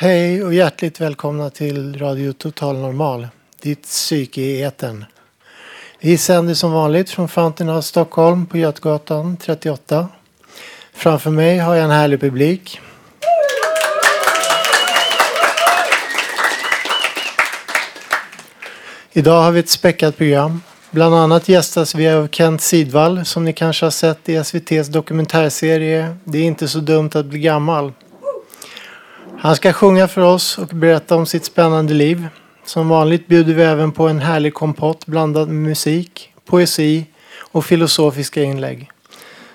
Hej och hjärtligt välkomna till Radio Total Normal, ditt psyke i etern. Vi sänder som vanligt från Fountain House Stockholm på Götgatan 38. Framför mig har jag en härlig publik. Idag har vi ett späckat program. Bland annat gästas vi av Kent Sidvall som ni kanske har sett i SVTs dokumentärserie Det är inte så dumt att bli gammal. Han ska sjunga för oss och berätta om sitt spännande liv. Som vanligt bjuder vi även på en härlig kompott blandad med musik, poesi och filosofiska inlägg.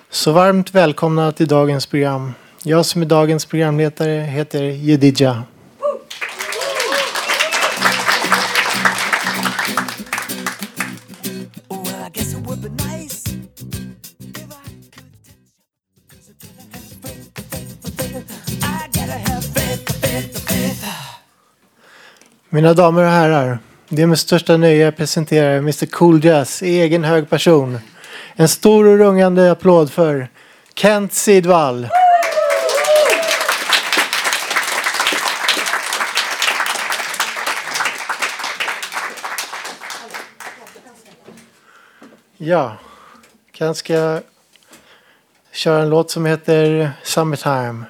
Så varmt välkomna till dagens program. Jag som är dagens programledare heter Jedidja. Mina damer och herrar. Det är med största nöje jag presenterar Mr Cool Jazz i egen hög person. En stor och rungande applåd för Kent Sidvall. Ja, Kent ska köra en låt som heter Summertime.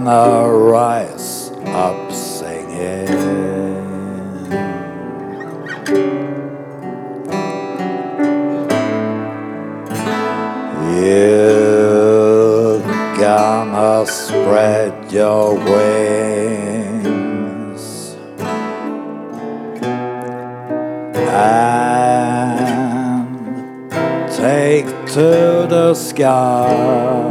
Gonna rise up singing. You gonna spread your wings and take to the sky.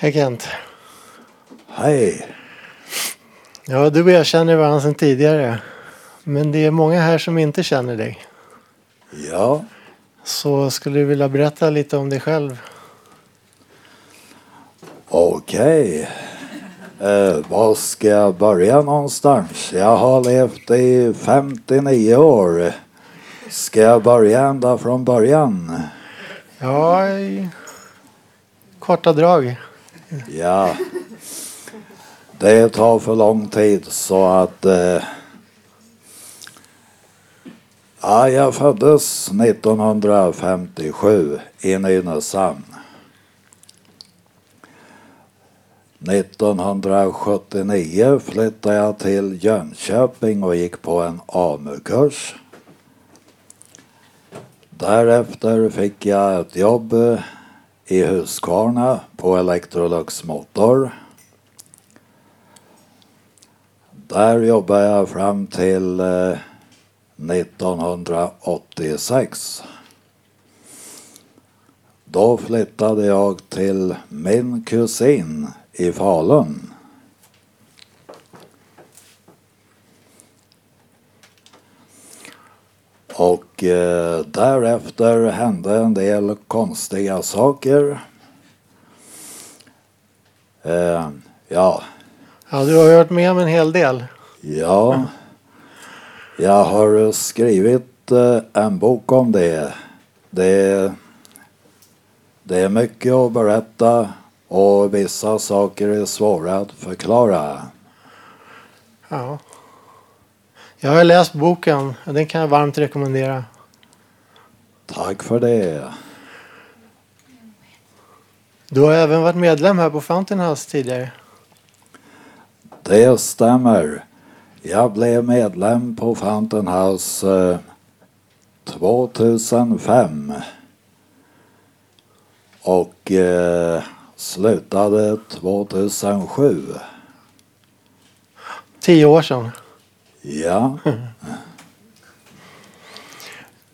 Hej Kent. Hej! Ja, du och jag känner varandra sedan tidigare. Men det är många här som inte känner dig. Ja, Så skulle du vilja berätta lite om dig själv? okej. Eh, var ska jag börja någonstans? Jag har levt i 59 år. Ska jag börja ända från början? Ja, i korta drag. Ja. Det tar för lång tid så att... Eh, ja, jag föddes 1957 i Nynäshamn. 1979 flyttade jag till Jönköping och gick på en AMU-kurs. Därefter fick jag ett jobb i Huskvarna på Electrolux Motor. Där jobbade jag fram till eh, 1986. Då flyttade jag till min kusin i Falun. Och eh, därefter hände en del konstiga saker. Eh, ja, Ja, du har varit med om en hel del. ja. Jag har skrivit eh, en bok om det. Det, det är mycket att berätta och vissa saker är svåra att förklara. Ja. Jag har läst boken och den kan jag varmt rekommendera. Tack för det. Du har även varit medlem här på Fountain House tidigare. Det stämmer. Jag blev medlem på Fountain House eh, 2005. Och eh, slutade 2007. Tio år sedan. Ja,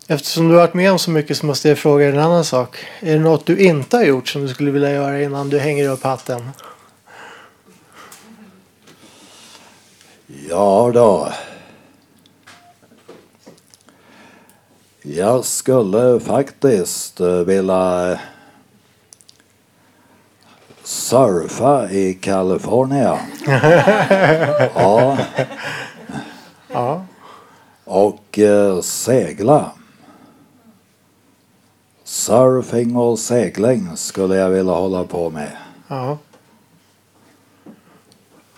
Eftersom du har varit med om så mycket så måste jag fråga en annan sak. Är det något du inte har gjort som du skulle vilja göra innan du hänger upp hatten? ja då. Jag skulle faktiskt eh, vilja surfa i Kalifornien. Ja. Ja. Och eh, segla. Surfing och segling skulle jag vilja hålla på med. Ja.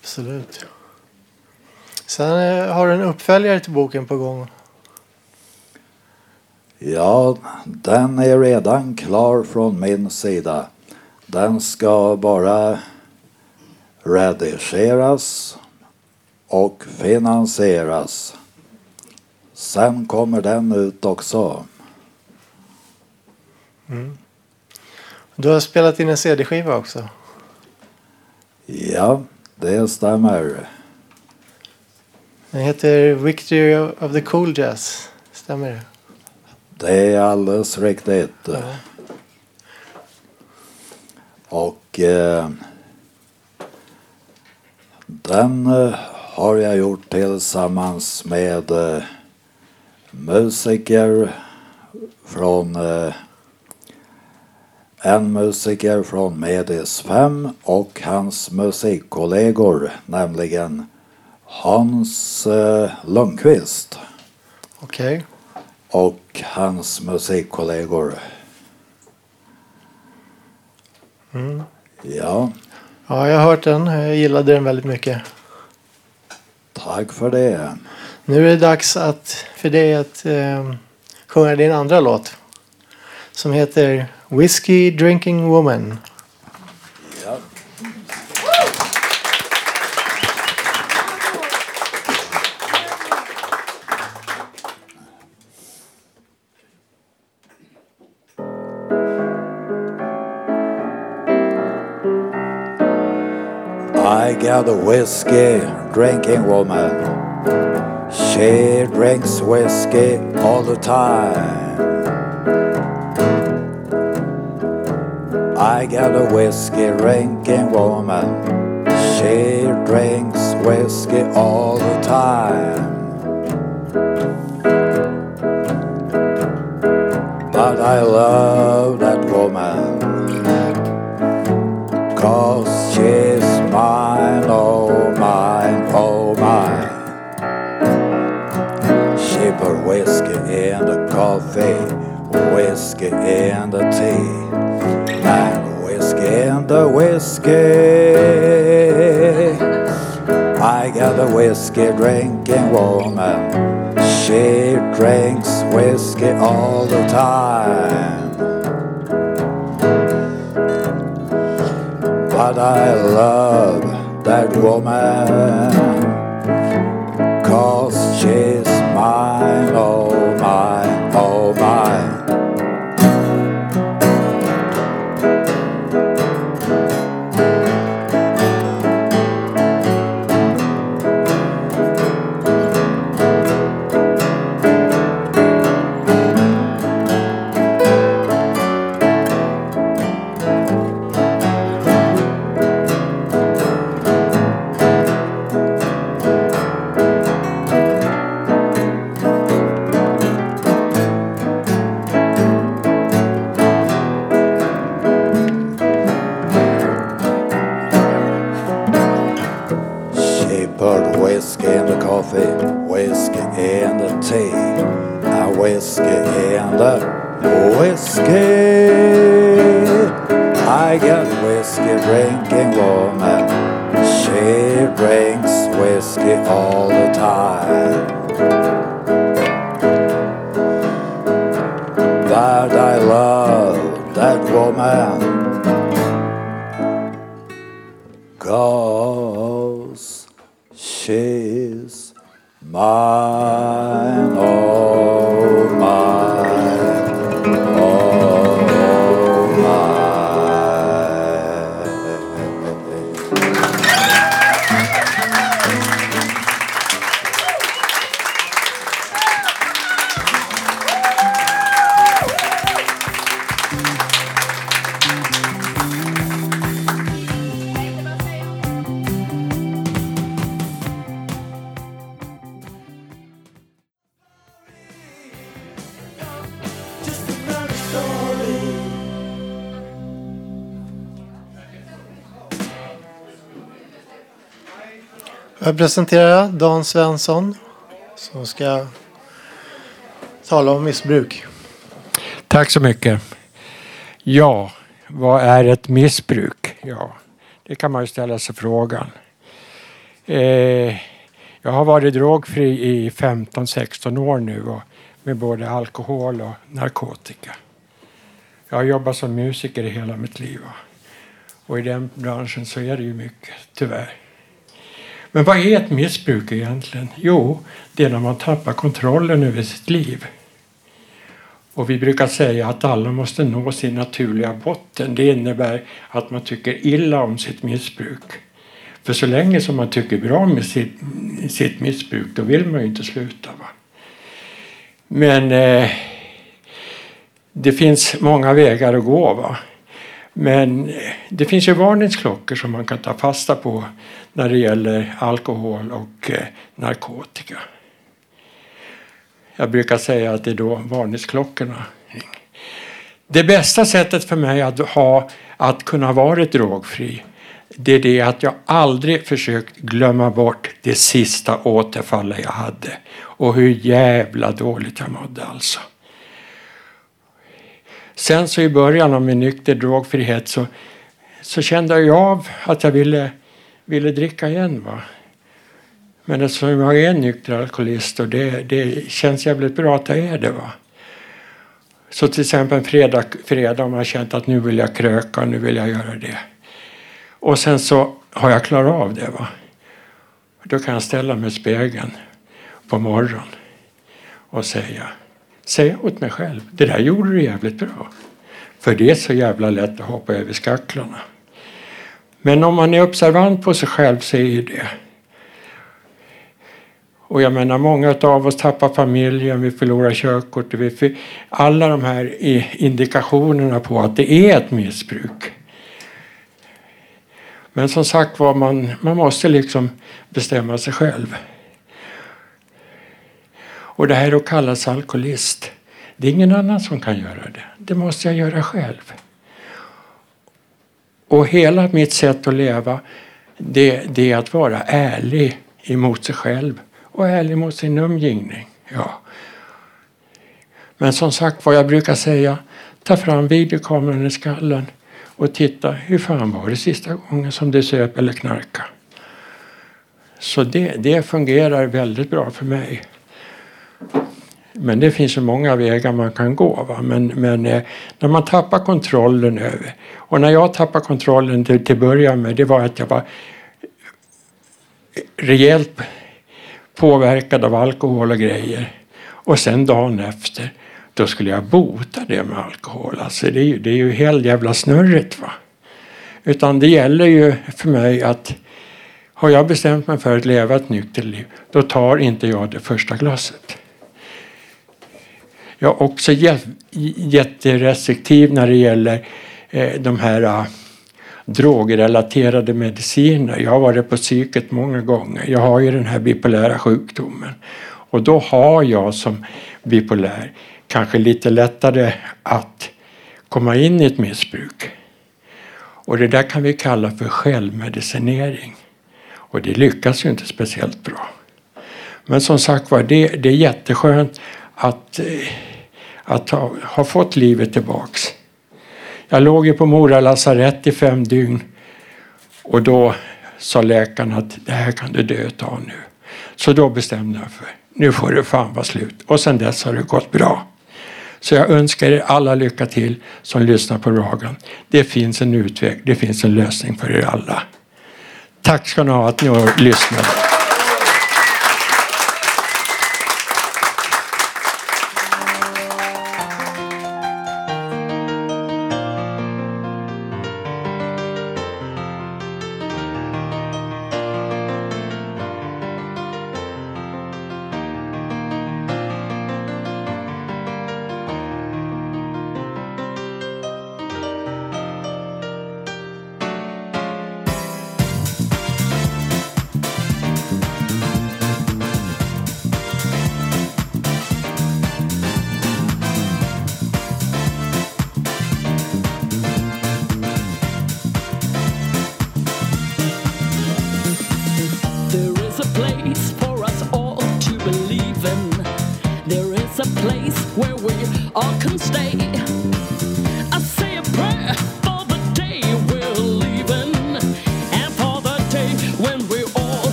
Absolut. Sen eh, har du en uppföljare till boken på gång. Ja, den är redan klar från min sida. Den ska bara redigeras och finansieras. Sen kommer den ut också. Du har spelat in en CD-skiva också. Ja, det stämmer. Den heter Victory of the Cool Jazz. Stämmer det? Det är alldeles riktigt. Ja. Och eh, den eh, har jag gjort tillsammans med eh, musiker från eh, en musiker från Medis 5 och hans musikkollegor, nämligen Hans eh, Lundqvist Okej. och hans musikkollegor. Ja, Ja, jag har hört den. Jag gillade den väldigt mycket tack för det. Nu är det dags att, för dig att eh, sjunga din andra låt. Som heter Whiskey Drinking Woman. I got a whiskey drinking woman. She drinks whiskey all the time. I got a whiskey drinking woman. She drinks whiskey all the time. But I love that woman. Cause she's mine, in the coffee, whiskey and the tea, and whiskey in the whiskey. I got a whiskey drinking woman. She drinks whiskey all the time. But I love that woman. Cause she's mine, oh Jag presenterar Dan Svensson som ska tala om missbruk. Tack så mycket. Ja, vad är ett missbruk? Ja, det kan man ju ställa sig frågan. Eh, jag har varit drogfri i 15-16 år nu och med både alkohol och narkotika. Jag har jobbat som musiker i hela mitt liv och i den branschen så är det ju mycket, tyvärr. Men vad är ett missbruk egentligen? Jo, det är när man tappar kontrollen över sitt liv. Och vi brukar säga att alla måste nå sin naturliga botten. Det innebär att man tycker illa om sitt missbruk. För så länge som man tycker bra om sitt, sitt missbruk, då vill man ju inte sluta. Va? Men eh, det finns många vägar att gå. Va? Men eh, det finns ju varningsklockor som man kan ta fasta på när det gäller alkohol och eh, narkotika. Jag brukar säga att det är då varningsklockorna Det bästa sättet för mig att, ha, att kunna vara drogfri det är det att jag aldrig försökt glömma bort det sista återfallet jag hade. Och hur jävla dåligt jag mådde alltså. Sen så i början av min nykter drogfrihet så så kände jag av att jag ville, ville dricka igen. Va? Men eftersom jag är en nykter alkoholist och det, det känns jävligt bra att jag är det. Va? Så till exempel en fredag, fredag om jag känt att nu vill jag kröka, nu vill jag göra det. Och sen så har jag klarat av det. Va? Då kan jag ställa mig i spegeln på morgonen och säga, säga åt mig själv, det där gjorde du jävligt bra. För det är så jävla lätt att hoppa över skacklarna. Men om man är observant på sig själv så är det. Och jag menar många av oss tappar familjen, vi förlorar körkortet. Vi för, alla de här indikationerna på att det är ett missbruk. Men som sagt var, man, man måste liksom bestämma sig själv. Och det här att kallas alkoholist, det är ingen annan som kan göra det. Det måste jag göra själv. Och hela mitt sätt att leva, det, det är att vara ärlig emot sig själv och ärlig mot sin umgivning. Ja. Men som sagt vad jag brukar säga, ta fram videokameran i skallen och titta, hur fan var det sista gången som du söp eller knarka? Så det, det fungerar väldigt bra för mig. Men det finns så många vägar man kan gå. Va? Men, men eh, när man tappar kontrollen över... Och när jag tappade kontrollen till, till början med det var att jag var rejält påverkad av alkohol och grejer. Och sen dagen efter, då skulle jag bota det med alkohol. Alltså det är ju, det är ju helt jävla snurrigt. Va? Utan det gäller ju för mig att har jag bestämt mig för att leva ett nyktert liv, då tar inte jag det första glaset. Jag är också jätterestriktiv när det gäller eh, de här ah, drogrelaterade mediciner. Jag har varit på psyket många gånger. Jag har ju den här bipolära sjukdomen. Och då har jag som bipolär kanske lite lättare att komma in i ett missbruk. Och det där kan vi kalla för självmedicinering. Och det lyckas ju inte speciellt bra. Men som sagt var, det, det är jätteskönt att, eh, att ha, ha fått livet tillbaks. Jag låg ju på Mora lasarett i fem dygn och då sa läkaren att det här kan du dö av nu. Så då bestämde jag för nu får det fan vara slut. Och sen dess har det gått bra. Så jag önskar er alla lycka till som lyssnar på Ragan. Det finns en utväg, det finns en lösning för er alla. Tack ska ni ha att ni har lyssnat.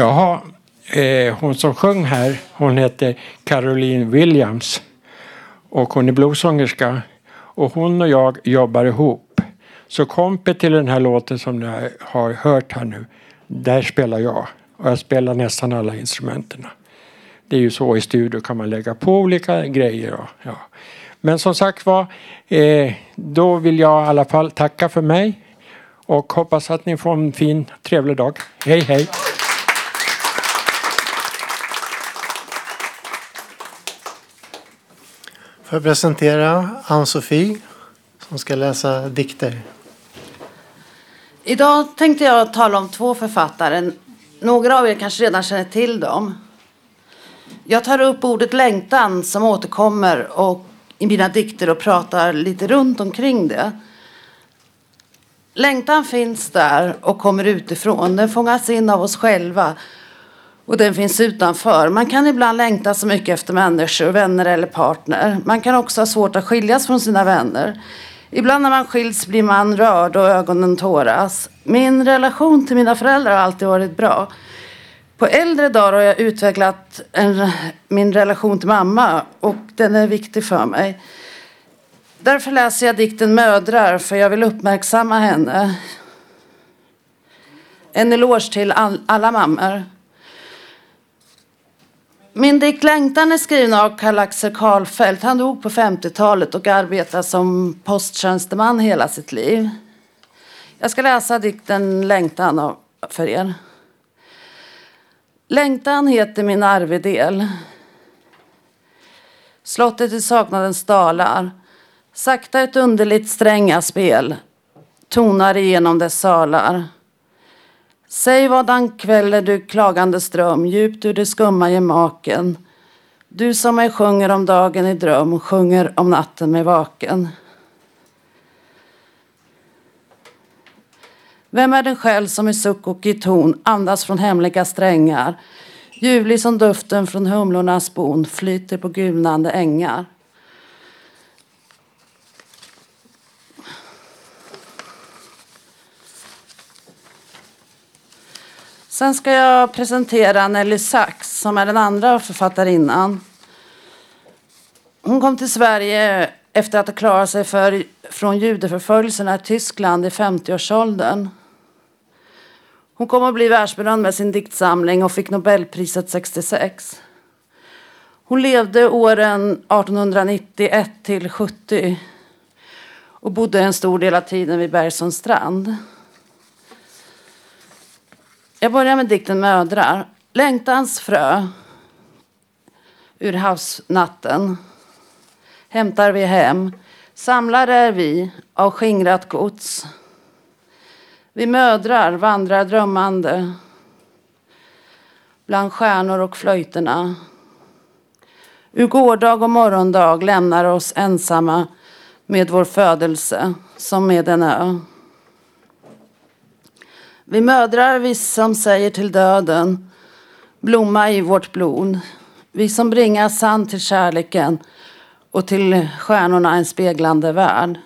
Jaha, eh, hon som sjöng här, hon heter Caroline Williams och hon är bluesångerska och hon och jag jobbar ihop. Så kompet till den här låten som ni har hört här nu, där spelar jag och jag spelar nästan alla instrumenten. Det är ju så i studio kan man lägga på olika grejer. Och, ja. Men som sagt var, eh, då vill jag i alla fall tacka för mig och hoppas att ni får en fin trevlig dag. Hej hej! Får jag presentera Ann-Sofie som ska läsa dikter. Idag tänkte jag tala om två författare. Några av er kanske redan känner till dem. Jag tar upp ordet längtan som återkommer och i mina dikter och pratar lite runt omkring det. Längtan finns där och kommer utifrån. Den fångas in av oss själva och den finns utanför. Man kan ibland längta så mycket efter människor, vänner eller partner. Man kan också ha svårt att skiljas från sina vänner. Ibland när man skiljs blir man rörd och ögonen tåras. Min relation till mina föräldrar har alltid varit bra. På äldre dagar har jag utvecklat en, min relation till mamma och den är viktig för mig. Därför läser jag dikten Mödrar för jag vill uppmärksamma henne. En eloge till all, alla mammor. Min dikt Längtan är skriven av Karl-Axel Karlfeldt. Han dog på 50-talet och arbetade som posttjänsteman hela sitt liv. Jag ska läsa dikten Längtan för er. Längtan heter min arvedel. Slottet i saknadens dalar. Sakta ett underligt strängaspel tonar igenom dess salar. Säg vadan kväller du klagande ström djupt ur det skumma gemaken. Du som mig sjunger om dagen i dröm sjunger om natten med vaken. Vem är den själ som i suck och i ton andas från hemliga strängar? Ljuvlig som duften från humlornas bon flyter på gulnande ängar. Sen ska jag presentera Nelly Sachs som är den andra författarinnan. Hon kom till Sverige efter att ha klarat sig för, från judeförföljelserna i Tyskland i 50-årsåldern. Hon kom att bli världsberömd med sin diktsamling och fick Nobelpriset 66. Hon levde åren 1891 till 70 och bodde en stor del av tiden vid Bergsons strand. Jag börjar med dikten Mödrar. Längtans frö ur havsnatten hämtar vi hem. Samlare är vi av skingrat gods. Vi mödrar vandrar drömmande bland stjärnor och flöjterna. Ur gårdag och morgondag lämnar oss ensamma med vår födelse som med en ö. Vi mödrar, vi som säger till döden blomma i vårt blod. Vi som bringar sand till kärleken och till stjärnorna en speglande värld.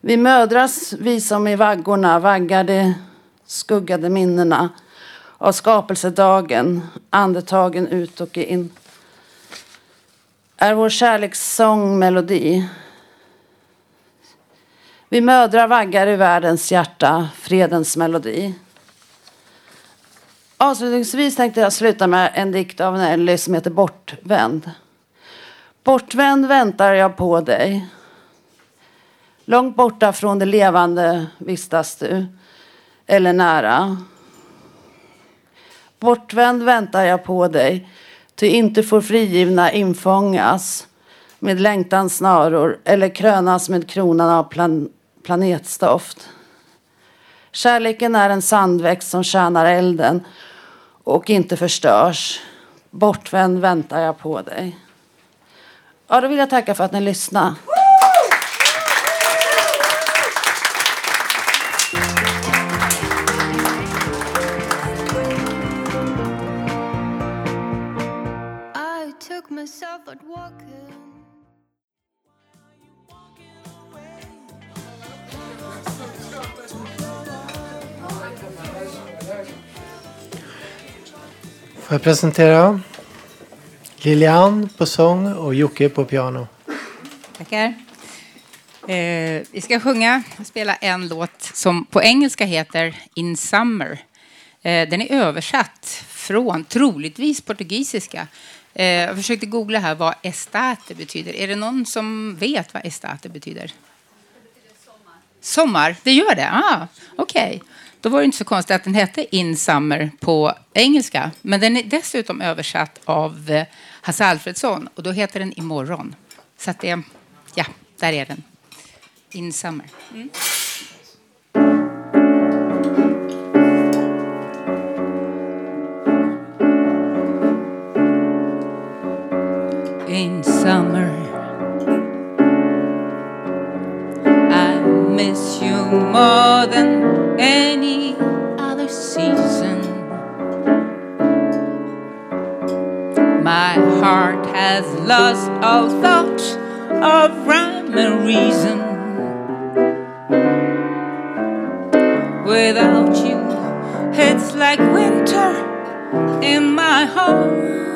Vi mödras, vi som i vaggorna vaggar de skuggade minnena av skapelsedagen, andetagen ut och in. Är vår kärlekssång melodi. Vi mödrar vaggar i världens hjärta, fredens melodi. Avslutningsvis tänkte jag sluta med en dikt av Nelly som heter Bortvänd. Bortvänd väntar jag på dig. Långt borta från det levande vistas du, eller nära. Bortvänd väntar jag på dig, ty inte får frigivna infångas med längtans snaror eller krönas med kronan av plan planetstoft. Kärleken är en sandväxt som tjänar elden och inte förstörs. Bortvänd väntar jag på dig. Ja, då vill jag tacka för att ni lyssnade. Får jag presentera Lilian på sång och Jocke på piano. Tackar. Eh, vi ska sjunga och spela en låt som på engelska heter In Summer. Eh, den är översatt från troligtvis portugisiska. Eh, jag försökte googla här vad estate betyder. Är det någon som vet vad estate betyder? Sommar, det gör det? Ah, Okej. Okay. Då var det inte så konstigt att den hette In Summer på engelska. Men den är dessutom översatt av eh, Hasse Alfredsson och då heter den Imorgon. Så att det, ja, där är den. In Summer. Mm. In summer miss you more than any other season. My heart has lost all thought of rhyme and reason. Without you, it's like winter in my heart.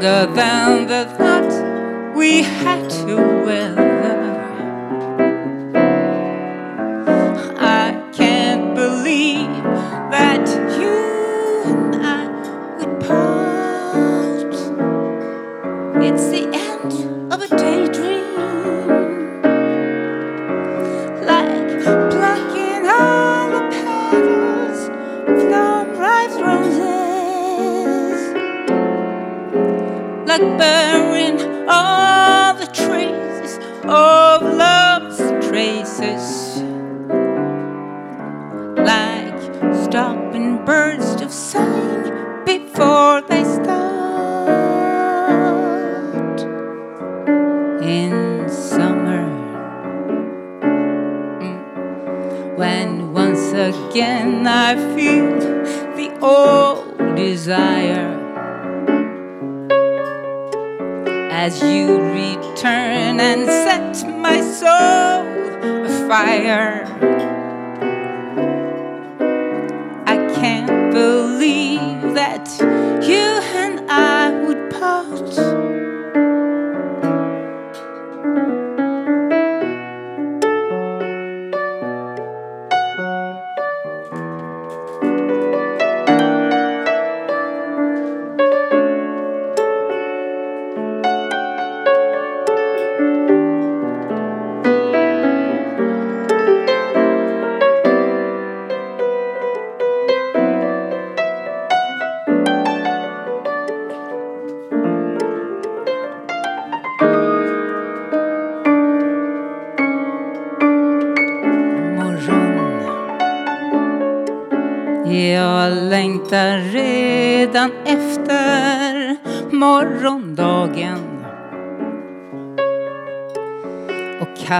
Stronger than the thought we had to weather.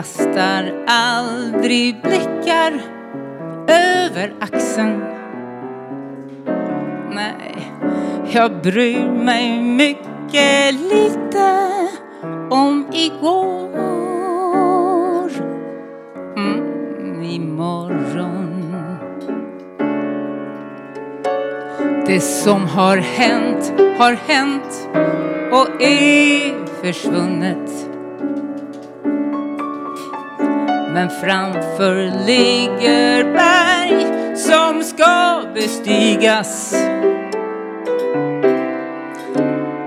Kastar aldrig blickar över axeln. Nej, jag bryr mig mycket lite om igår. Mm, imorgon. Det som har hänt har hänt och är försvunnet. Men framför ligger berg som ska bestigas.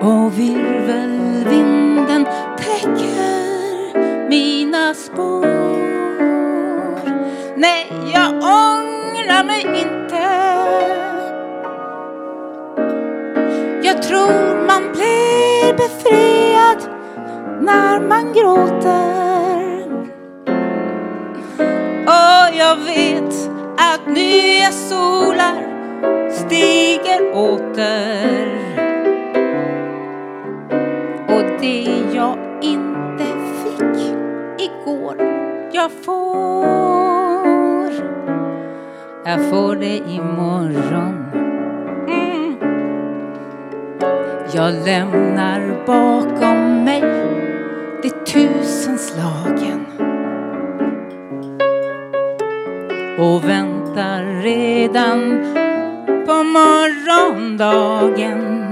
Och virvelvinden täcker mina spår. Nej, jag ångrar mig inte. Jag tror man blir befriad när man gråter. Jag vet att nya solar stiger åter. Och det jag inte fick igår, jag får. Jag får det imorgon. Mm. Jag lämnar bakom mig de tusen slagen och väntar redan på morgondagen.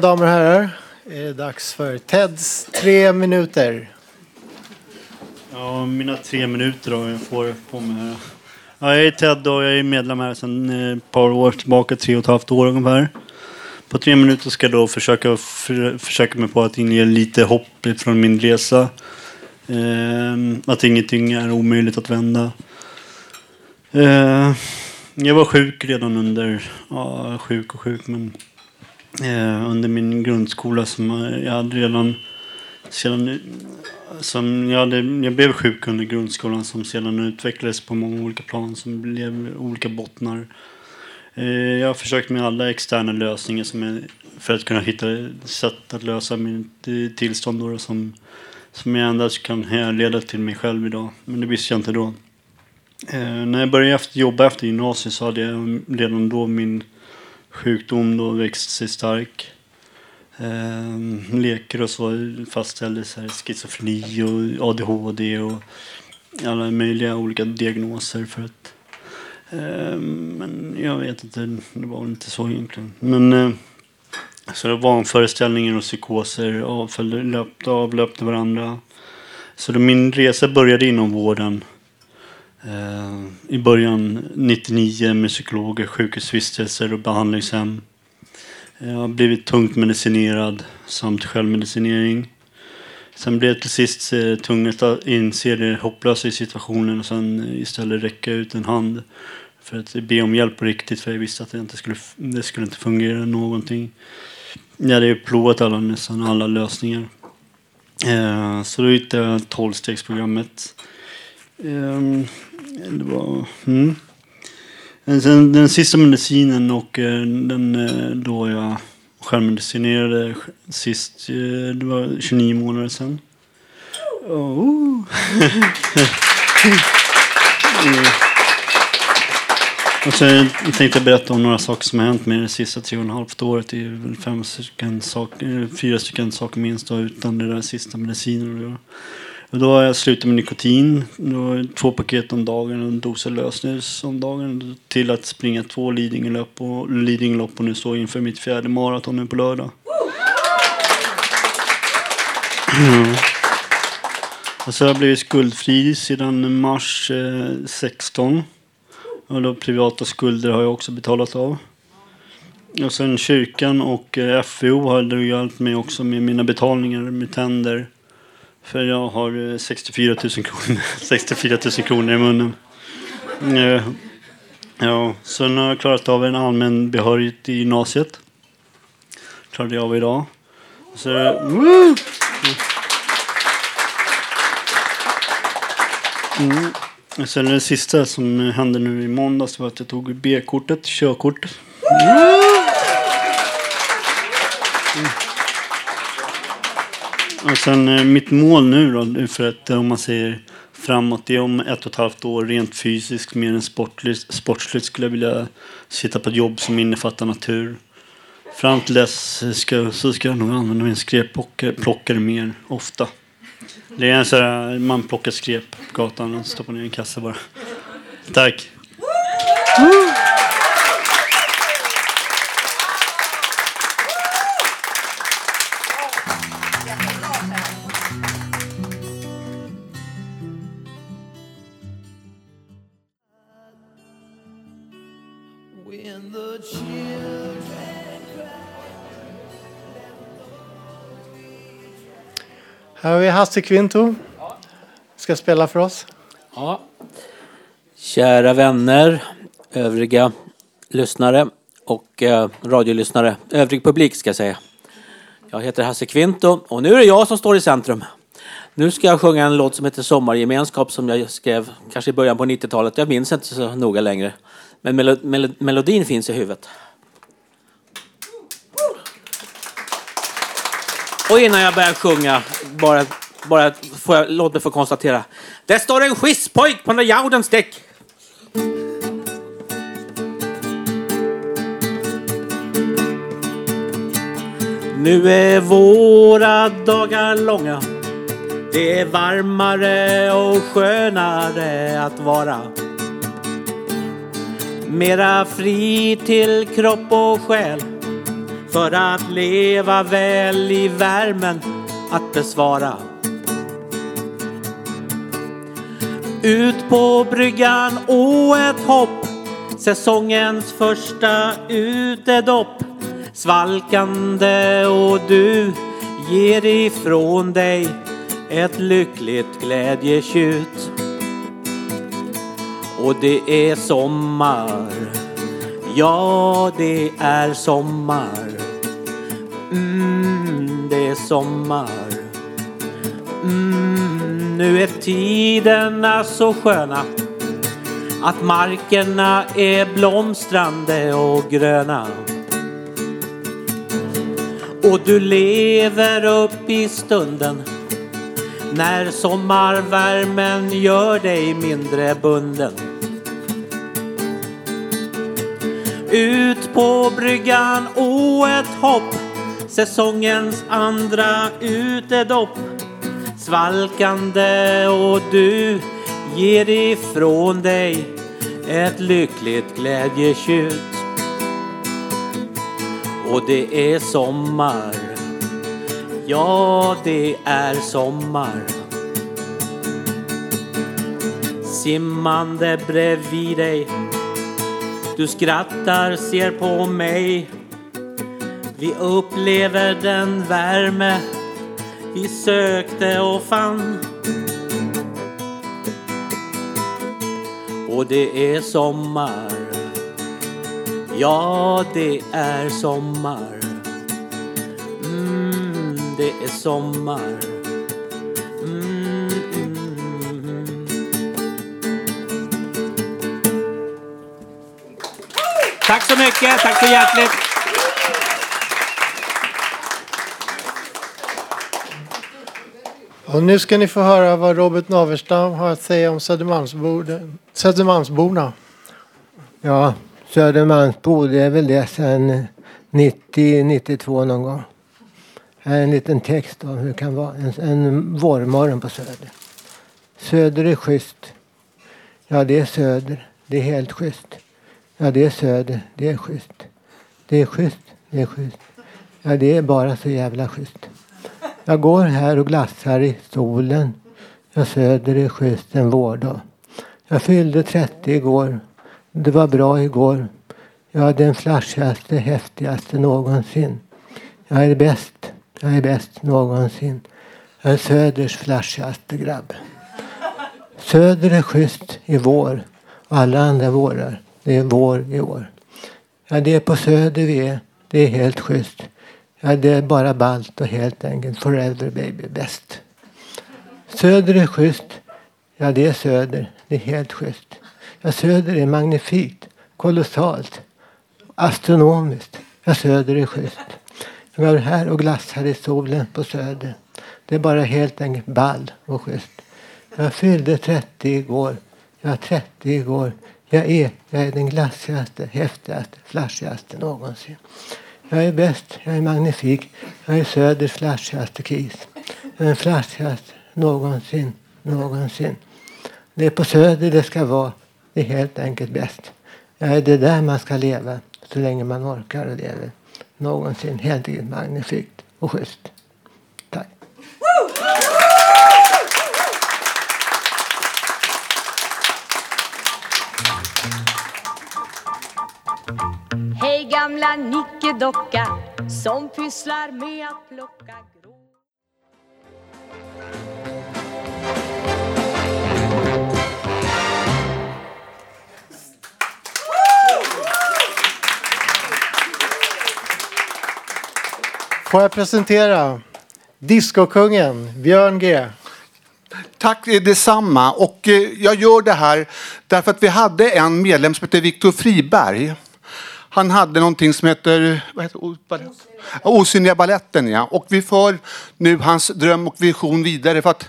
Damer och herrar är det dags för Teds tre minuter. Ja, mina tre minuter då jag får på mig här. Ja, jag är Ted och jag är medlem här sedan eh, ett par år tillbaka, tre och ett halvt år ungefär. På tre minuter ska jag då försöka, för, försöka mig på att inge lite hopp från min resa. Ehm, att ingenting är omöjligt att vända. Ehm, jag var sjuk redan under, ja sjuk och sjuk men eh, under min grundskola som eh, jag hade redan sedan som jag, hade, jag blev sjuk under grundskolan som sedan utvecklades på många olika plan som blev olika bottnar. Eh, Jag har försökt med alla externa lösningar som är, för att kunna hitta sätt att lösa mitt eh, tillstånd då, som, som jag endast kan härleda till mig själv idag. Men det visste jag inte då. Eh, när jag började efter, jobba efter gymnasiet så hade jag redan då min sjukdom då växte sig stark. Eh, leker och så fastställdes här schizofreni och ADHD och alla möjliga olika diagnoser för att eh, men jag vet inte, det var väl inte så egentligen. Men eh, så vanföreställningar och psykoser avföljde, löpte, avlöpte varandra. Så då min resa började inom vården. Eh, I början 99 med psykologer, sjukhusvistelser och behandlingshem. Jag har blivit tungt medicinerad samt självmedicinering. Sen blev det till sist tungt tvunget att inse det hopplösa i situationen och sen istället räcka ut en hand för att be om hjälp på riktigt för jag visste att det inte skulle, det skulle inte fungera någonting. Jag hade ju provat alla, nästan alla lösningar. Eh, så då hittade jag tolvstegsprogrammet. Ehm, det var... Mm. Sen den sista medicinen och eh, den eh, då jag självmedicinerade sist, eh, det var 29 månader sedan. Oh. Mm. och så jag tänkte jag berätta om några saker som har hänt med det sista tre och ett halvt året. Det är väl fem stycken saker, fyra stycken saker minst då, utan det där sista medicinen att göra. Och då har jag slutat med nikotin. Då två paket om dagen och en dosa lösnus om dagen. Till att springa två Lidingölopp och, Lidingölopp och nu står jag inför mitt fjärde maraton nu på lördag. Mm. Och så har jag blivit skuldfri sedan mars eh, 16. Och då privata skulder har jag också betalat av. Och sen kyrkan och eh, FVO har hjälpt mig också med mina betalningar med tänder. För jag har eh, 64 000 kronor, 64 000 kronor i munnen. Eh, ja, sen har jag klarat av en allmän behörighet i gymnasiet. Klarade jag av idag. Så, woo! Mm. Sen det sista som hände nu i måndags var att jag tog B-kortet, körkort. Och sen eh, mitt mål nu då, för att eh, om man säger framåt, det är om ett och ett halvt år rent fysiskt mer än sportligt, sportsligt skulle jag vilja sitta på ett jobb som innefattar natur. Fram till dess ska, så ska jag nog använda min skräpplockare mer ofta. Det är en sån här, man plockar skräp på gatan och stoppar ner i en kasse bara. Tack! Här har vi Hasse Kvinto. Ska spela för oss. Ja. Kära vänner, övriga lyssnare och eh, radiolyssnare, övrig publik ska jag säga. Jag heter Hasse Kvinto och nu är det jag som står i centrum. Nu ska jag sjunga en låt som heter Sommargemenskap som jag skrev kanske i början på 90-talet. Jag minns inte så noga längre. Men melodin finns i huvudet. Och innan jag börjar sjunga, bara, bara får jag, låt mig få konstatera. Det står en schisspojk på den jordens däck. Nu är våra dagar långa. Det är varmare och skönare att vara. Mera fri till kropp och själ. För att leva väl i värmen att besvara. Ut på bryggan och ett hopp. Säsongens första utedopp. Svalkande och du ger ifrån dig ett lyckligt glädjetjut. Och det är sommar. Ja, det är sommar. Mm, det är sommar. Mm, nu är tiderna så sköna att markerna är blomstrande och gröna. Och du lever upp i stunden när sommarvärmen gör dig mindre bunden. Ut på bryggan och ett hopp. Säsongens andra utedopp. Svalkande och du ger ifrån dig ett lyckligt glädjetjut. Och det är sommar. Ja, det är sommar. Simmande bredvid dig du skrattar, ser på mig. Vi upplever den värme vi sökte och fann. Och det är sommar. Ja, det är sommar. Mm, det är sommar. Tack så mycket, tack så hjärtligt. Och nu ska ni få höra vad Robert Naverstam har att säga om Södermalmsbor- Södermalmsborna. Ja, Södermalmsbo, det är väl det sedan 90-92 någon gång. Här är en liten text om hur det kan vara en, en vårmorgon på Söder. Söder är schysst. Ja, det är Söder. Det är helt schysst. Ja, det är Söder. Det är schysst. Det är schysst. Det är schysst. Ja, det är bara så jävla schysst. Jag går här och glassar i solen. Ja, Söder är schysst en vårdag. Jag fyllde 30 igår. Det var bra igår. Jag är den flashigaste, häftigaste någonsin. Jag är bäst. Jag är bäst någonsin. Jag är Söders flashigaste grabb. Söder är schysst i vår. Och alla andra vårar. Det är vår i år. Ja, det är på Söder vi är. Det är helt schysst. Ja, det är bara ballt och helt enkelt forever baby bäst. Söder är schysst. Ja, det är Söder. Det är helt schysst. Ja, Söder är magnifikt. Kolossalt. Astronomiskt. Ja, Söder är schysst. Jag var här och glassar i solen på Söder. Det är bara helt enkelt ball och schysst. Jag fyllde 30 igår. Jag var 30 igår. Jag är, jag är den glassigaste, häftigaste, flashigaste någonsin. Jag är bäst, jag är magnifik. Jag är Söders flashigaste kis. Jag är den flashigaste någonsin, någonsin. Det är på Söder det ska vara. Det är helt enkelt bäst. Ja, det är där man ska leva så länge man orkar och lever. Någonsin helt enkelt magnifikt och schysst. Hej gamla nickedocka som pysslar med att plocka grå Får jag presentera Discokungen Björn G. Tack eh, detsamma. Och eh, jag gör det här därför att vi hade en medlem som heter Viktor Friberg. Han hade någonting som heter, vad heter o- Osynliga balletten. Ja. Och vi för nu hans dröm och vision vidare för att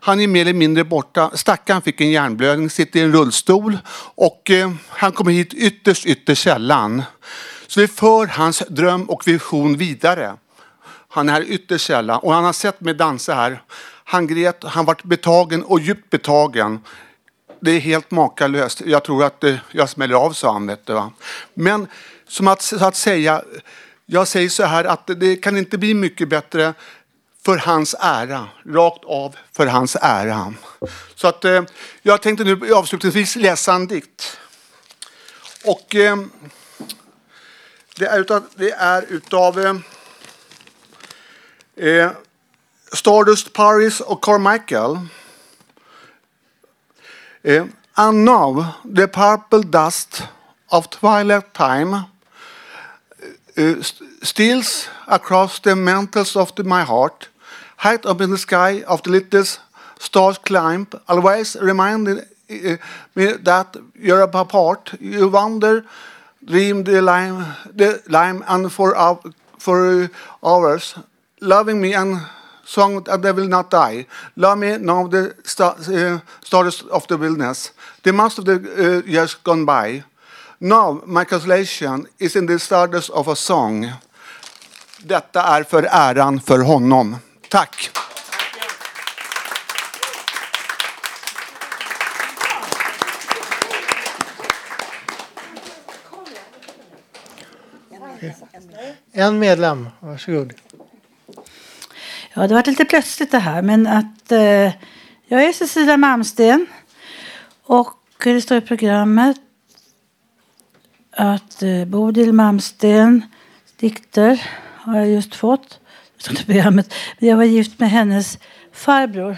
han är mer eller mindre borta. Stackaren fick en hjärnblödning, sitter i en rullstol och eh, han kommer hit ytterst, ytterst sällan. Så vi för hans dröm och vision vidare. Han är här ytterst sällan och han har sett mig dansa här. Han grät, han vart betagen och djupt betagen. Det är helt makalöst. Jag tror att eh, jag smäller av, sa han. Vet du, va? Men som att, så att säga, jag säger så här att det kan inte bli mycket bättre för hans ära. Rakt av för hans ära. Så att eh, jag tänkte nu avslutningsvis läsa en dikt. Och eh, det är utav, det är utav eh, Eh, Stardust Paris och Carmichael. Eh, and now the purple dust of twilight time eh, st- steals across the mantles of the, my heart. Height up in the sky of the littlest stars climb, always reminding eh, me that you're apart. You wander, dream the lime, the lime, and for hou- for uh, hours, loving me and song that they will not die. Love me now the star, uh, eh, stories of the wilderness. The months of the uh, years gone by. Now my consolation is in the stardust of a song. Detta är för äran för honom. Tack! En medlem, varsågod. Ja, det var lite plötsligt det här, men att eh, jag är Cecilia Malmsten och det står i programmet att eh, Bodil Malmsten dikter har jag just fått. Det står i programmet. Men jag var gift med hennes farbror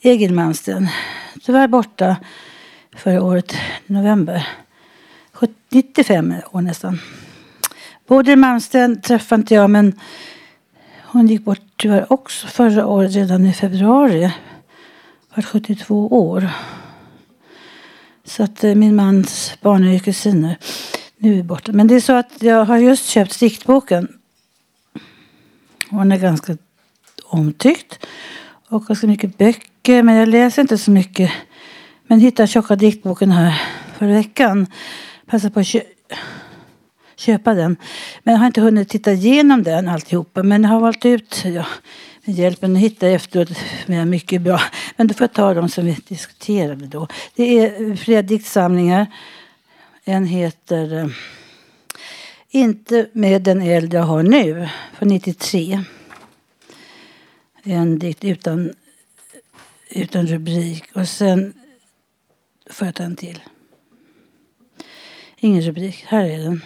Egil Malmsten. Tyvärr borta förra året i november. 95 år nästan. Bodil Malmsten träffade inte jag men hon gick bort tyvärr också förra året redan i februari. Var 72 år. Så att eh, min mans barn är ju kusiner. Nu är borta. Men det är så att jag har just köpt diktboken. Hon är ganska omtyckt. Och ganska mycket böcker. Men jag läser inte så mycket. Men hittade tjocka diktboken här förra veckan. Passade på att köpa den. Men jag har inte hunnit titta igenom den alltihopa. Men jag har valt ut, ja, med hjälpen att hitta efteråt, med mycket bra. Men då får jag ta dem som vi diskuterade då. Det är flera diktsamlingar. En heter eh, Inte med den eld jag har nu, från 93. En dikt utan, utan rubrik. Och sen får jag ta en till. Ingen rubrik. Här är den.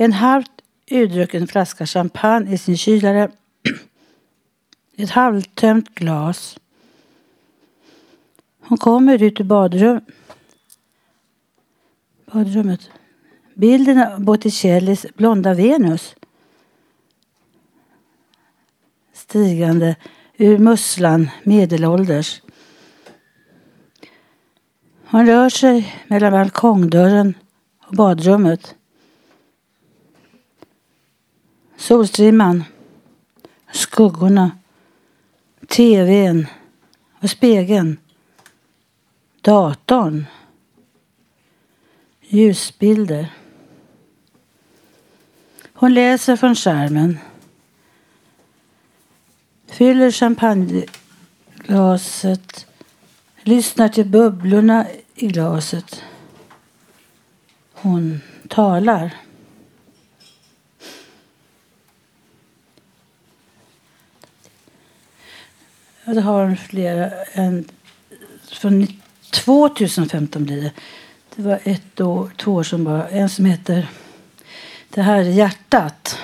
En halvt urdrucken flaska champagne i sin kylare. Ett halvtömt glas. Hon kommer ut ur badrum. badrummet. Bilden av Botticellis blonda Venus. Stigande ur musslan medelålders. Hon rör sig mellan balkongdörren och badrummet. Solstrimman, skuggorna, tvn och spegeln. Datorn. Ljusbilder. Hon läser från skärmen. Fyller champagneglaset. Lyssnar till bubblorna i glaset. Hon talar. Ja, det har de flera. En, från 2015 blir det. Det var ett år, två år sedan bara. En som heter Det här är hjärtat.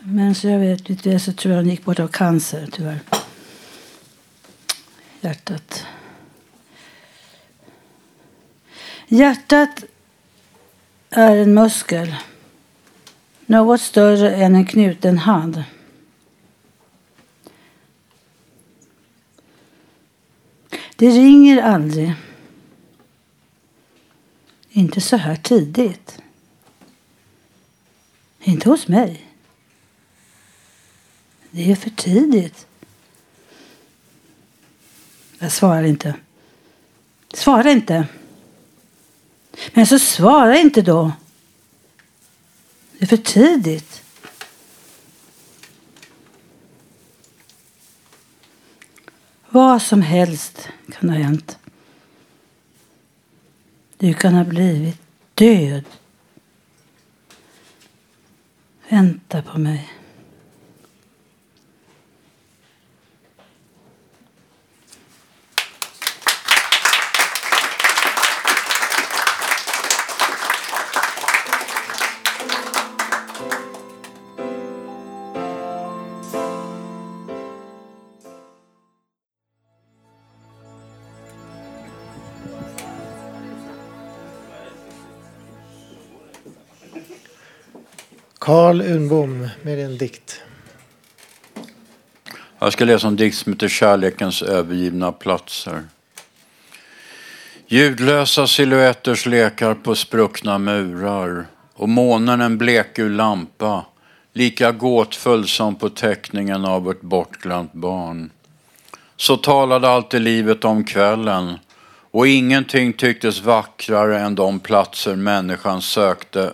Men så jag vet inte så tror jag han gick bort av cancer tyvärr. Hjärtat. Hjärtat är en muskel. Något större än en knuten hand. Det ringer aldrig. Inte så här tidigt. Inte hos mig. Det är för tidigt. Jag svarar inte. Svara inte. Men så svara inte då. Det är för tidigt. Vad som helst kan ha hänt. Du kan ha blivit död. Vänta på mig. Karl Unbom med en dikt. Jag ska läsa en dikt som heter Kärlekens övergivna platser. Ljudlösa silhuetters lekar på spruckna murar och månen en blekgul lampa lika gåtfull som på teckningen av ett bortglömt barn. Så talade alltid livet om kvällen och ingenting tycktes vackrare än de platser människan sökte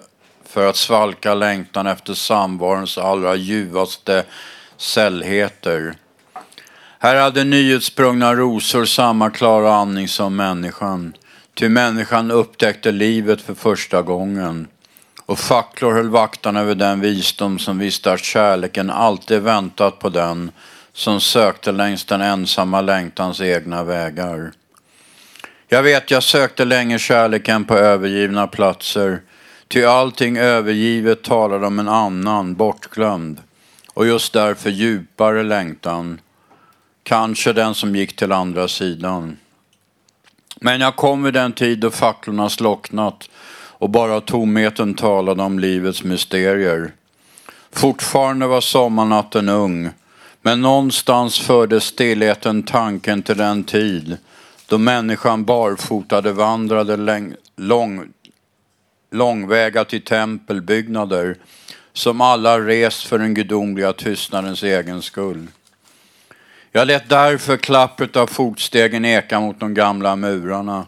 för att svalka längtan efter samvarons allra ljuvaste sällheter. Här hade nyutsprungna rosor samma klara andning som människan. Ty människan upptäckte livet för första gången. Och facklor höll vaktan över den visdom som visste att kärleken alltid väntat på den som sökte längs den ensamma längtans egna vägar. Jag vet jag sökte länge kärleken på övergivna platser Ty allting övergivet talar om en annan, bortglömd och just därför djupare längtan. Kanske den som gick till andra sidan. Men jag kom vid den tid då facklorna slocknat och bara tomheten talade om livets mysterier. Fortfarande var sommarnatten ung, men någonstans förde stillheten tanken till den tid då människan barfotade vandrade läng- lång, långväga till tempelbyggnader som alla rest för den gudomliga tystnadens egen skull. Jag lät därför klappret av fotstegen eka mot de gamla murarna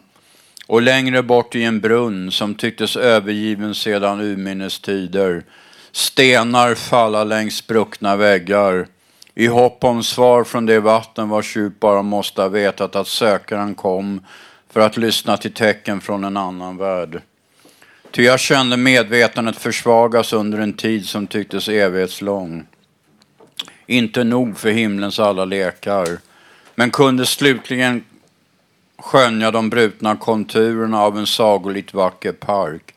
och längre bort i en brunn som tycktes övergiven sedan urminnes tider stenar falla längs spruckna väggar i hopp om svar från det vatten vars djup bara måste ha vetat att sökaren kom för att lyssna till tecken från en annan värld. Ty jag kände medvetandet försvagas under en tid som tycktes evighetslång. Inte nog för himlens alla lekar, men kunde slutligen skönja de brutna konturerna av en sagolikt vacker park.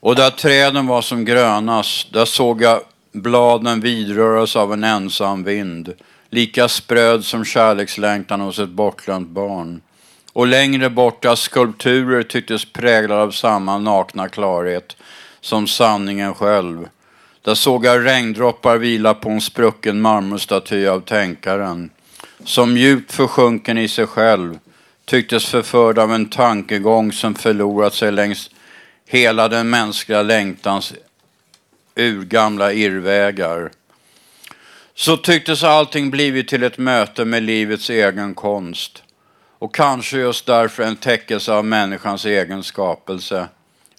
Och där träden var som grönast, där såg jag bladen vidröras av en ensam vind, lika spröd som kärlekslängtan hos ett bortglömt barn. Och längre borta skulpturer tycktes präglade av samma nakna klarhet som sanningen själv. Där såg jag regndroppar vila på en sprucken marmorstaty av tänkaren. Som djupt försjunken i sig själv tycktes förförd av en tankegång som förlorat sig längs hela den mänskliga längtans urgamla irrvägar. Så tycktes allting blivit till ett möte med livets egen konst. Och kanske just därför en täckelse av människans egen skapelse.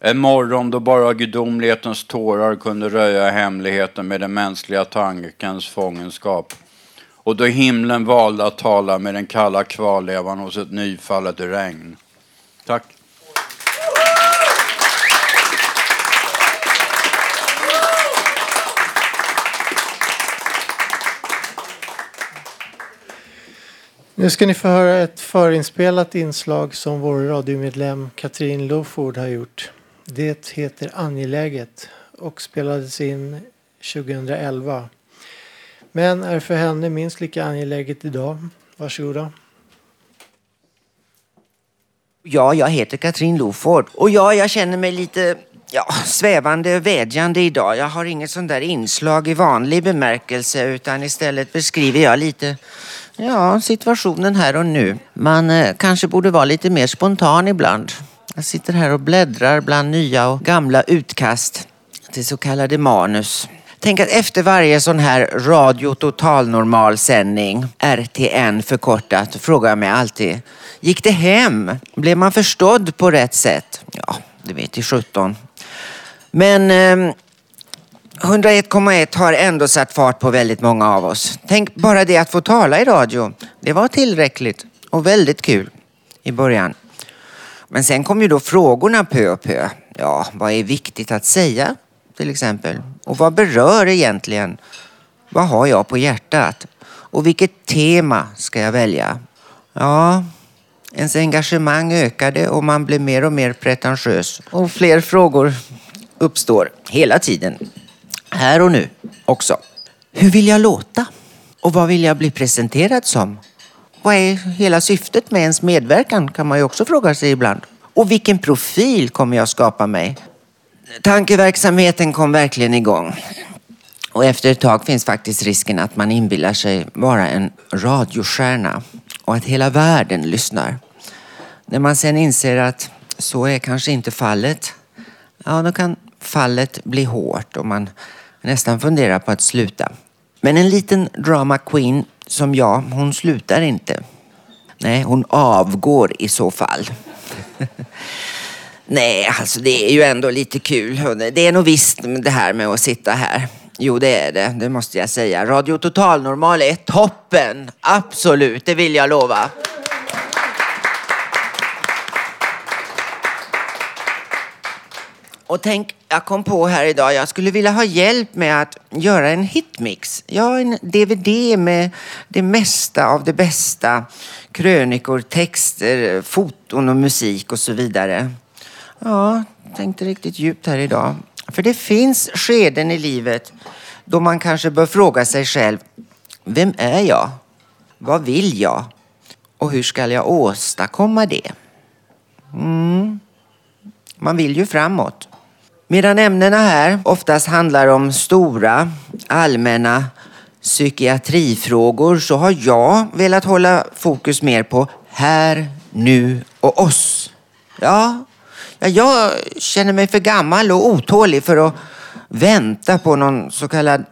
En morgon då bara gudomlighetens tårar kunde röja hemligheten med den mänskliga tankens fångenskap. Och då himlen valde att tala med den kalla kvarlevan hos ett nyfallet regn. Tack. Nu ska ni få höra ett förinspelat inslag som vår radiomedlem Katrin Loford har gjort. Det heter Angeläget och spelades in 2011. Men är för henne minst lika angeläget idag. Varsågoda. Ja, jag heter Katrin Loford och ja, jag känner mig lite ja, svävande och vädjande idag. Jag har inget sånt där inslag i vanlig bemärkelse utan istället beskriver jag lite ja, situationen här och nu. Man eh, kanske borde vara lite mer spontan ibland. Jag sitter här och bläddrar bland nya och gamla utkast till så kallade manus. Tänk att efter varje sån här radio totalnormal sändning, RTN förkortat, frågar jag mig alltid. Gick det hem? Blev man förstådd på rätt sätt? Ja, det vet i 17. Men eh, 101,1 har ändå satt fart på väldigt många av oss. Tänk bara det att få tala i radio. Det var tillräckligt och väldigt kul i början. Men sen kom ju då frågorna pö och pö. Ja, vad är viktigt att säga till exempel? Och vad berör egentligen? Vad har jag på hjärtat? Och vilket tema ska jag välja? Ja, ens engagemang ökade och man blev mer och mer pretentiös. Och fler frågor uppstår hela tiden. Här och nu också. Hur vill jag låta? Och vad vill jag bli presenterad som? Vad är hela syftet med ens medverkan kan man ju också fråga sig ibland. Och vilken profil kommer jag skapa mig? Tankeverksamheten kom verkligen igång. Och efter ett tag finns faktiskt risken att man inbillar sig vara en radiostjärna och att hela världen lyssnar. När man sen inser att så är kanske inte fallet, ja då kan fallet blir hårt och man nästan funderar på att sluta. Men en liten drama queen som jag, hon slutar inte. Nej, hon avgår i så fall. Nej, alltså det är ju ändå lite kul. Det är nog visst det här med att sitta här. Jo, det är det. Det måste jag säga. Radio Total Normal är toppen. Absolut, det vill jag lova. Och tänk, jag kom på här idag, jag skulle vilja ha hjälp med att göra en hitmix. Ja, en DVD med det mesta av det bästa. Krönikor, texter, foton och musik och så vidare. Ja, tänkte riktigt djupt här idag. För det finns skeden i livet då man kanske bör fråga sig själv, vem är jag? Vad vill jag? Och hur ska jag åstadkomma det? Mm. Man vill ju framåt. Medan ämnena här oftast handlar om stora, allmänna psykiatrifrågor så har jag velat hålla fokus mer på här, nu och oss. Ja, ja jag känner mig för gammal och otålig för att vänta på någon så kallad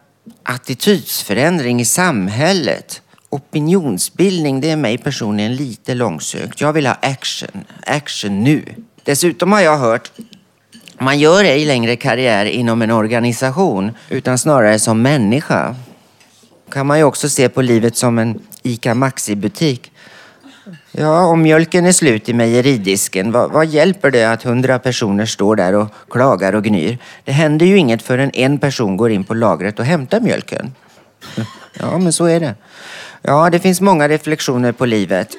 attitydsförändring i samhället. Opinionsbildning, det är mig personligen lite långsökt. Jag vill ha action, action nu. Dessutom har jag hört man gör ej längre karriär inom en organisation utan snarare som människa. kan man ju också se på livet som en ICA Maxi-butik. Ja, om mjölken är slut i mejeridisken, vad, vad hjälper det att hundra personer står där och klagar och gnyr? Det händer ju inget förrän en person går in på lagret och hämtar mjölken. Ja, men så är det. Ja, det finns många reflektioner på livet.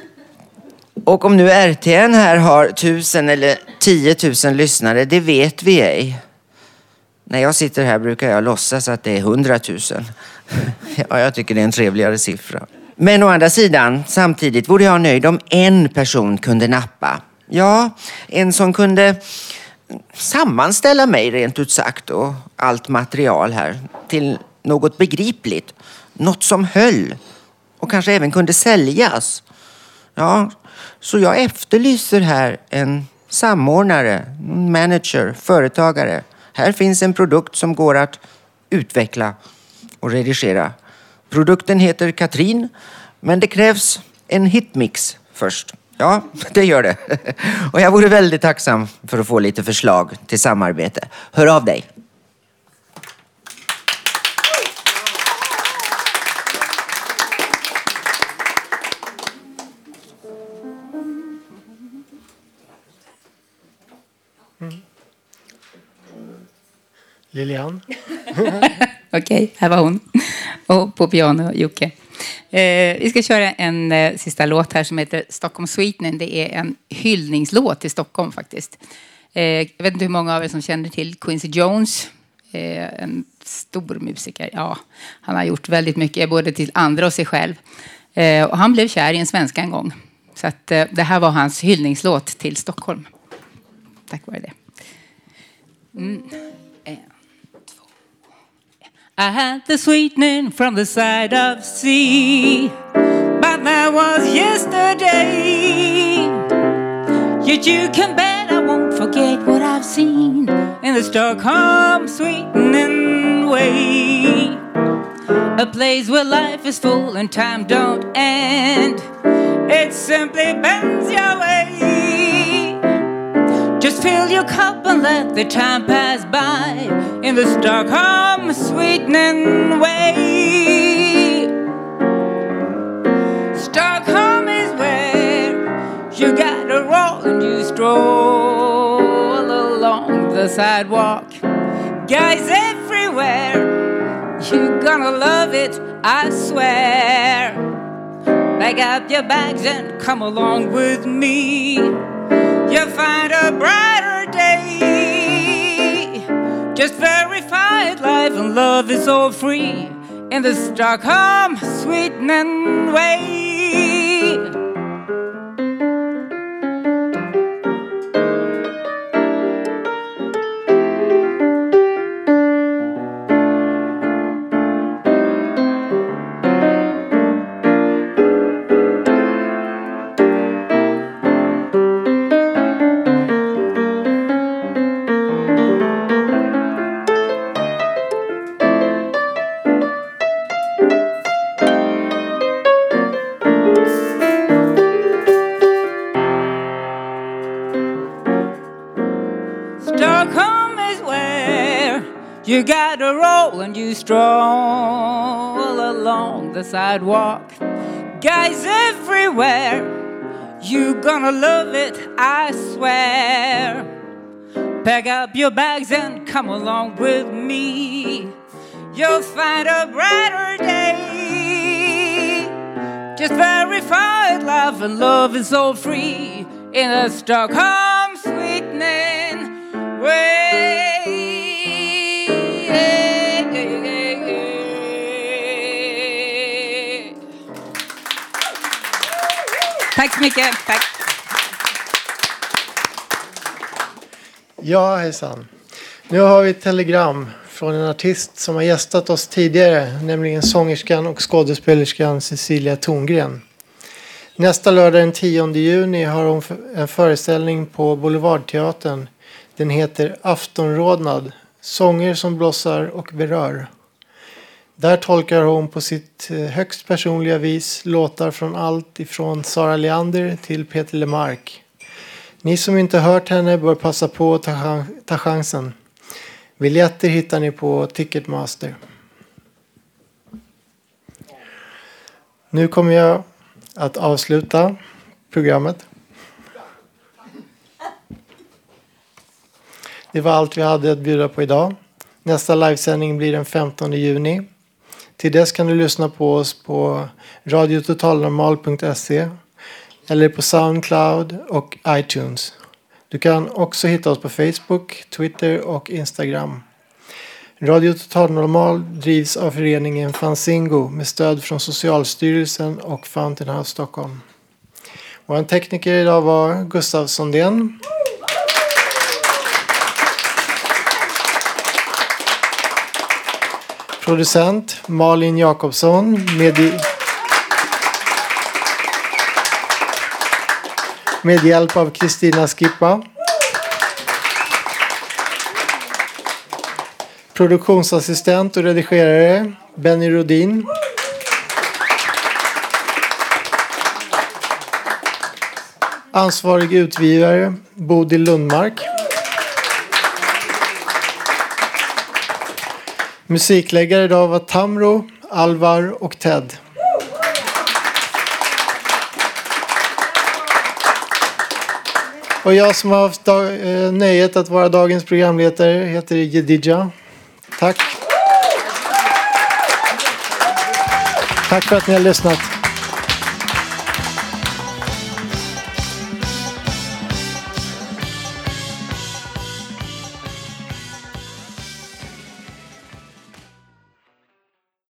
Och om nu RTN här har tusen eller tiotusen lyssnare, det vet vi ej. När jag sitter här brukar jag låtsas att det är hundratusen. Ja, jag tycker det är en trevligare siffra. Men å andra sidan, samtidigt vore jag nöjd om en person kunde nappa. Ja, en som kunde sammanställa mig rent ut sagt och allt material här till något begripligt. Något som höll och kanske även kunde säljas. Ja, så jag efterlyser här en samordnare, en manager, företagare. Här finns en produkt som går att utveckla och redigera. Produkten heter Katrin, men det krävs en hitmix först. Ja, det gör det. Och jag vore väldigt tacksam för att få lite förslag till samarbete. Hör av dig. Lilian? Okej, här var hon. Och på piano, Jocke. Eh, vi ska köra en eh, sista låt här som heter Stockholm Sweetening. Det är en hyllningslåt till Stockholm faktiskt. Eh, jag vet inte hur många av er som känner till Quincy Jones. Eh, en stor musiker. Ja, han har gjort väldigt mycket, både till andra och sig själv. Eh, och han blev kär i en svenska en gång. Så att, eh, det här var hans hyllningslåt till Stockholm. Tack vare det. Mm. I had the sweetening from the side of sea, but that was yesterday. Yet you can bet I won't forget what I've seen in the Stockholm sweetening way. A place where life is full and time don't end. It simply bends your way. Just fill your cup and let the time pass by in the Stockholm sweetening way. Stockholm is where you gotta roll and you stroll along the sidewalk. Guys everywhere, you're gonna love it, I swear. Pack up your bags and come along with me you'll find a brighter day. Just verified life and love is all free in the Stockholm sweetening way. Stroll along the sidewalk. Guys everywhere, you gonna love it, I swear. Pack up your bags and come along with me. You'll find a brighter day. Just verified love and love is all free in the Stockholm sweetening Tack så mycket. Tack. Ja, hejsan. Nu har vi ett telegram från en artist som har gästat oss tidigare, nämligen sångerskan och skådespelerskan Cecilia Tongren. Nästa lördag den 10 juni har hon en föreställning på Boulevardteatern. Den heter Aftonrodnad, sånger som blossar och berör. Där tolkar hon på sitt eh, högst personliga vis låtar från allt ifrån Sara Leander till Peter Lemark. Ni som inte hört henne bör passa på att ta, ta chansen. Biljetter hittar ni på Ticketmaster. Nu kommer jag att avsluta programmet. Det var allt vi hade att bjuda på idag. Nästa livesändning blir den 15 juni. Till dess kan du lyssna på oss på radiototalnormal.se eller på Soundcloud och iTunes. Du kan också hitta oss på Facebook, Twitter och Instagram. Radio Total Normal drivs av föreningen Fanzingo med stöd från Socialstyrelsen och Fountain House Stockholm. Vår tekniker idag var Gustav Sondén. Producent Malin Jakobsson. Med, med hjälp av Kristina Skippa. Produktionsassistent och redigerare Benny Rodin. Ansvarig utgivare Bodil Lundmark. Musikläggare idag var Tamro, Alvar och Ted. Och jag som har haft dag- eh, nöjet att vara dagens programledare heter Jedidja. Tack. Tack för att ni har lyssnat.